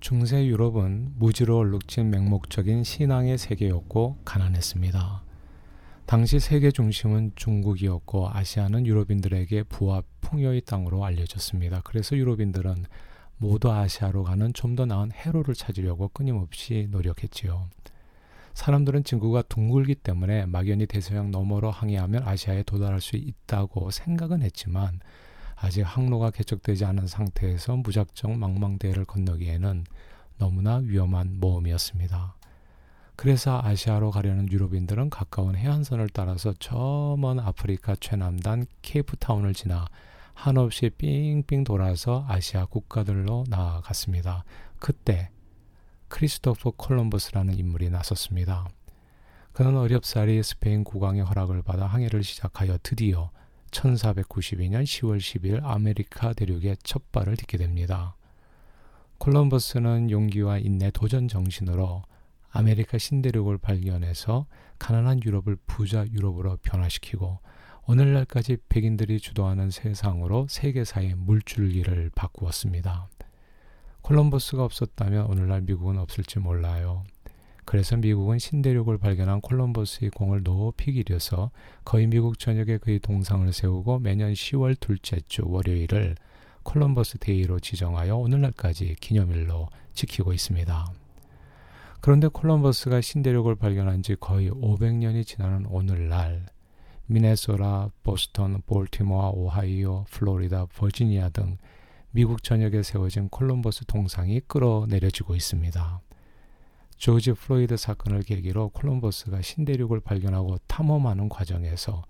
중세 유럽은 무지로 얼룩진 맹목적인 신앙의 세계였고 가난했습니다. 당시 세계 중심은 중국이었고 아시아는 유럽인들에게 부와 풍요의 땅으로 알려졌습니다. 그래서 유럽인들은 모두 아시아로 가는 좀 더 나은 해로를 찾으려고 끊임없이 노력했지요. 사람들은 진구가 둥글기 때문에 막연히 대서양 너머로 항해하면 아시아에 도달할 수 있다고 생각은 했지만 아직 항로가 개척되지 않은 상태에서 무작정 망망대해를 건너기에는 너무나 위험한 모험이었습니다. 그래서 아시아로 가려는 유럽인들은 가까운 해안선을 따라서 저 먼 아프리카 최남단 케이프타운을 지나 한없이 삥삥 돌아서 아시아 국가들로 나아갔습니다. 그때 크리스토퍼 콜럼버스라는 인물이 나섰습니다. 그는 어렵사리 스페인 국왕의 허락을 받아 항해를 시작하여 드디어 1492년 10월 10일 아메리카 대륙에 첫 발을 딛게 됩니다. 콜럼버스는 용기와 인내 도전 정신으로 아메리카 신대륙을 발견해서 가난한 유럽을 부자 유럽으로 변화시키고 오늘날까지 백인들이 주도하는 세상으로 세계사의 물줄기를 바꾸었습니다. 콜럼버스가 없었다면 오늘날 미국은 없을지 몰라요. 그래서 미국은 신대륙을 발견한 콜럼버스의 공을 높이 기려서 거의 미국 전역에 그의 동상을 세우고 매년 10월 둘째 주 월요일을 콜럼버스 데이로 지정하여 오늘날까지 기념일로 지키고 있습니다. 그런데 콜럼버스가 신대륙을 발견한 지 거의 500년이 지나는 오늘날 미네소타, 보스턴, 볼티모어, 오하이오, 플로리다, 버지니아 등 미국 전역에 세워진 콜럼버스 동상이 끌어내려지고 있습니다. 조지 플로이드 사건을 계기로 콜럼버스가 신대륙을 발견하고 탐험하는 과정에서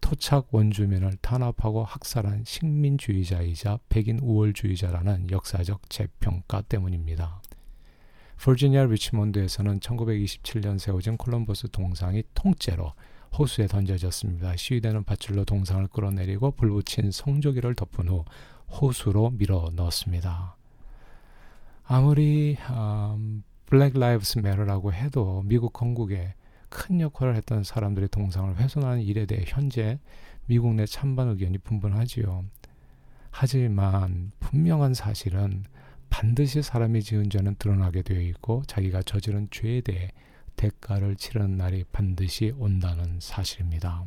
토착 원주민을 탄압하고 학살한 식민주의자이자 백인 우월주의자라는 역사적 재평가 때문입니다. 버지니아 리치몬드에서는 1927년 세워진 콜럼버스 동상이 통째로 호수에 던져졌습니다. 시위대는 밧줄로 동상을 끌어내리고 불붙인 성조기를 덮은 후 호수로 밀어 넣었습니다. 아무리 음, Black Lives Matter라고 해도 미국 건국에 큰 역할을 했던 사람들의 동상을 훼손하는 일에 대해 현재 미국 내 찬반 의견이 분분하지요. 하지만 분명한 사실은 반드시 사람이 지은 죄는 드러나게 되어 있고 자기가 저지른 죄에 대해 대가를 치르는 날이 반드시 온다는 사실입니다.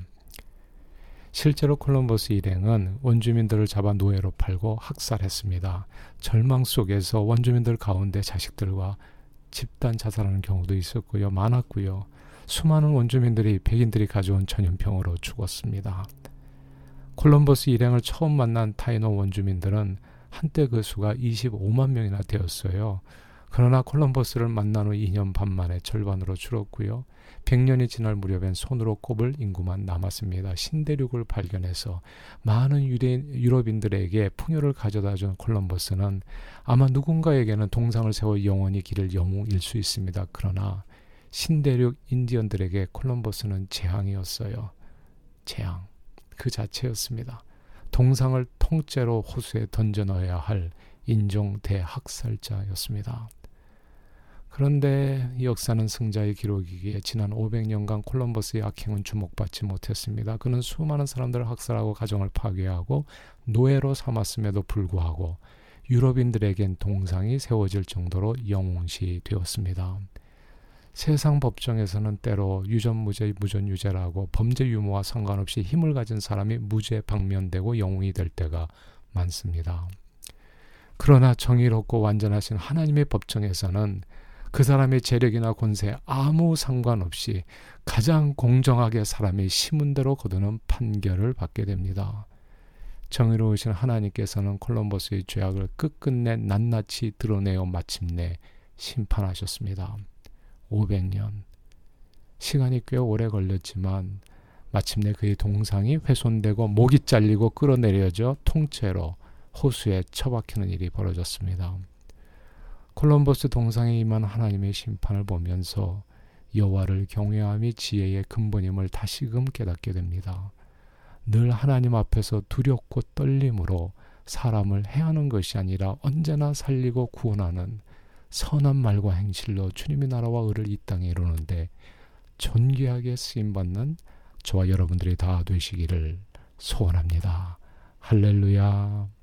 실제로 콜럼버스 일행은 원주민들을 잡아 노예로 팔고 학살했습니다. 절망 속에서 원주민들 가운데 자식들과 집단 자살하는 경우도 있었고요. 많았고요. 수많은 원주민들이 백인들이 가져온 전염병으로 죽었습니다. 콜럼버스 일행을 처음 만난 타이노 원주민들은 한때 그 수가 25만 명이나 되었어요. 그러나 콜럼버스를 만난 후 2년 반 만에 절반으로 줄었고요. 100년이 지날 무렵엔 손으로 꼽을 인구만 남았습니다. 신대륙을 발견해서 많은 유대인, 유럽인들에게 풍요를 가져다 준 콜럼버스는 아마 누군가에게는 동상을 세워 영원히 길을 영웅일 수 있습니다. 그러나 신대륙 인디언들에게 콜럼버스는 재앙이었어요. 재앙 그 자체였습니다. 동상을 통째로 호수에 던져 넣어야 할 인종 대학살자였습니다. 그런데 역사는 승자의 기록이기에 지난 500년간 콜럼버스의 악행은 주목받지 못했습니다. 그는 수많은 사람들을 학살하고 가정을 파괴하고 노예로 삼았음에도 불구하고 유럽인들에겐 동상이 세워질 정도로 영웅시 되었습니다. 세상 법정에서는 때로 유전무죄 무전유죄라고 범죄 유무와 상관없이 힘을 가진 사람이 무죄 방면되고 영웅이 될 때가 많습니다. 그러나 정의롭고 완전하신 하나님의 법정에서는 그 사람의 재력이나 권세에 아무 상관없이 가장 공정하게 사람이 심은 대로 거두는 판결을 받게 됩니다. 정의로우신 하나님께서는 콜럼버스의 죄악을 끝끝내 낱낱이 드러내어 마침내 심판하셨습니다. 500년. 시간이 꽤 오래 걸렸지만 마침내 그의 동상이 훼손되고 목이 잘리고 끌어내려져 통째로 호수에 처박히는 일이 벌어졌습니다. 콜럼버스 동상에 임한 하나님의 심판을 보면서 여호와를 경외함이 지혜의 근본임을 다시금 깨닫게 됩니다. 늘 하나님 앞에서 두렵고 떨림으로 사람을 해하는 것이 아니라 언제나 살리고 구원하는 선한 말과 행실로 주님의 나라와 의를 이 땅에 이루는데 존귀하게 쓰임받는 저와 여러분들이 다 되시기를 소원합니다. 할렐루야.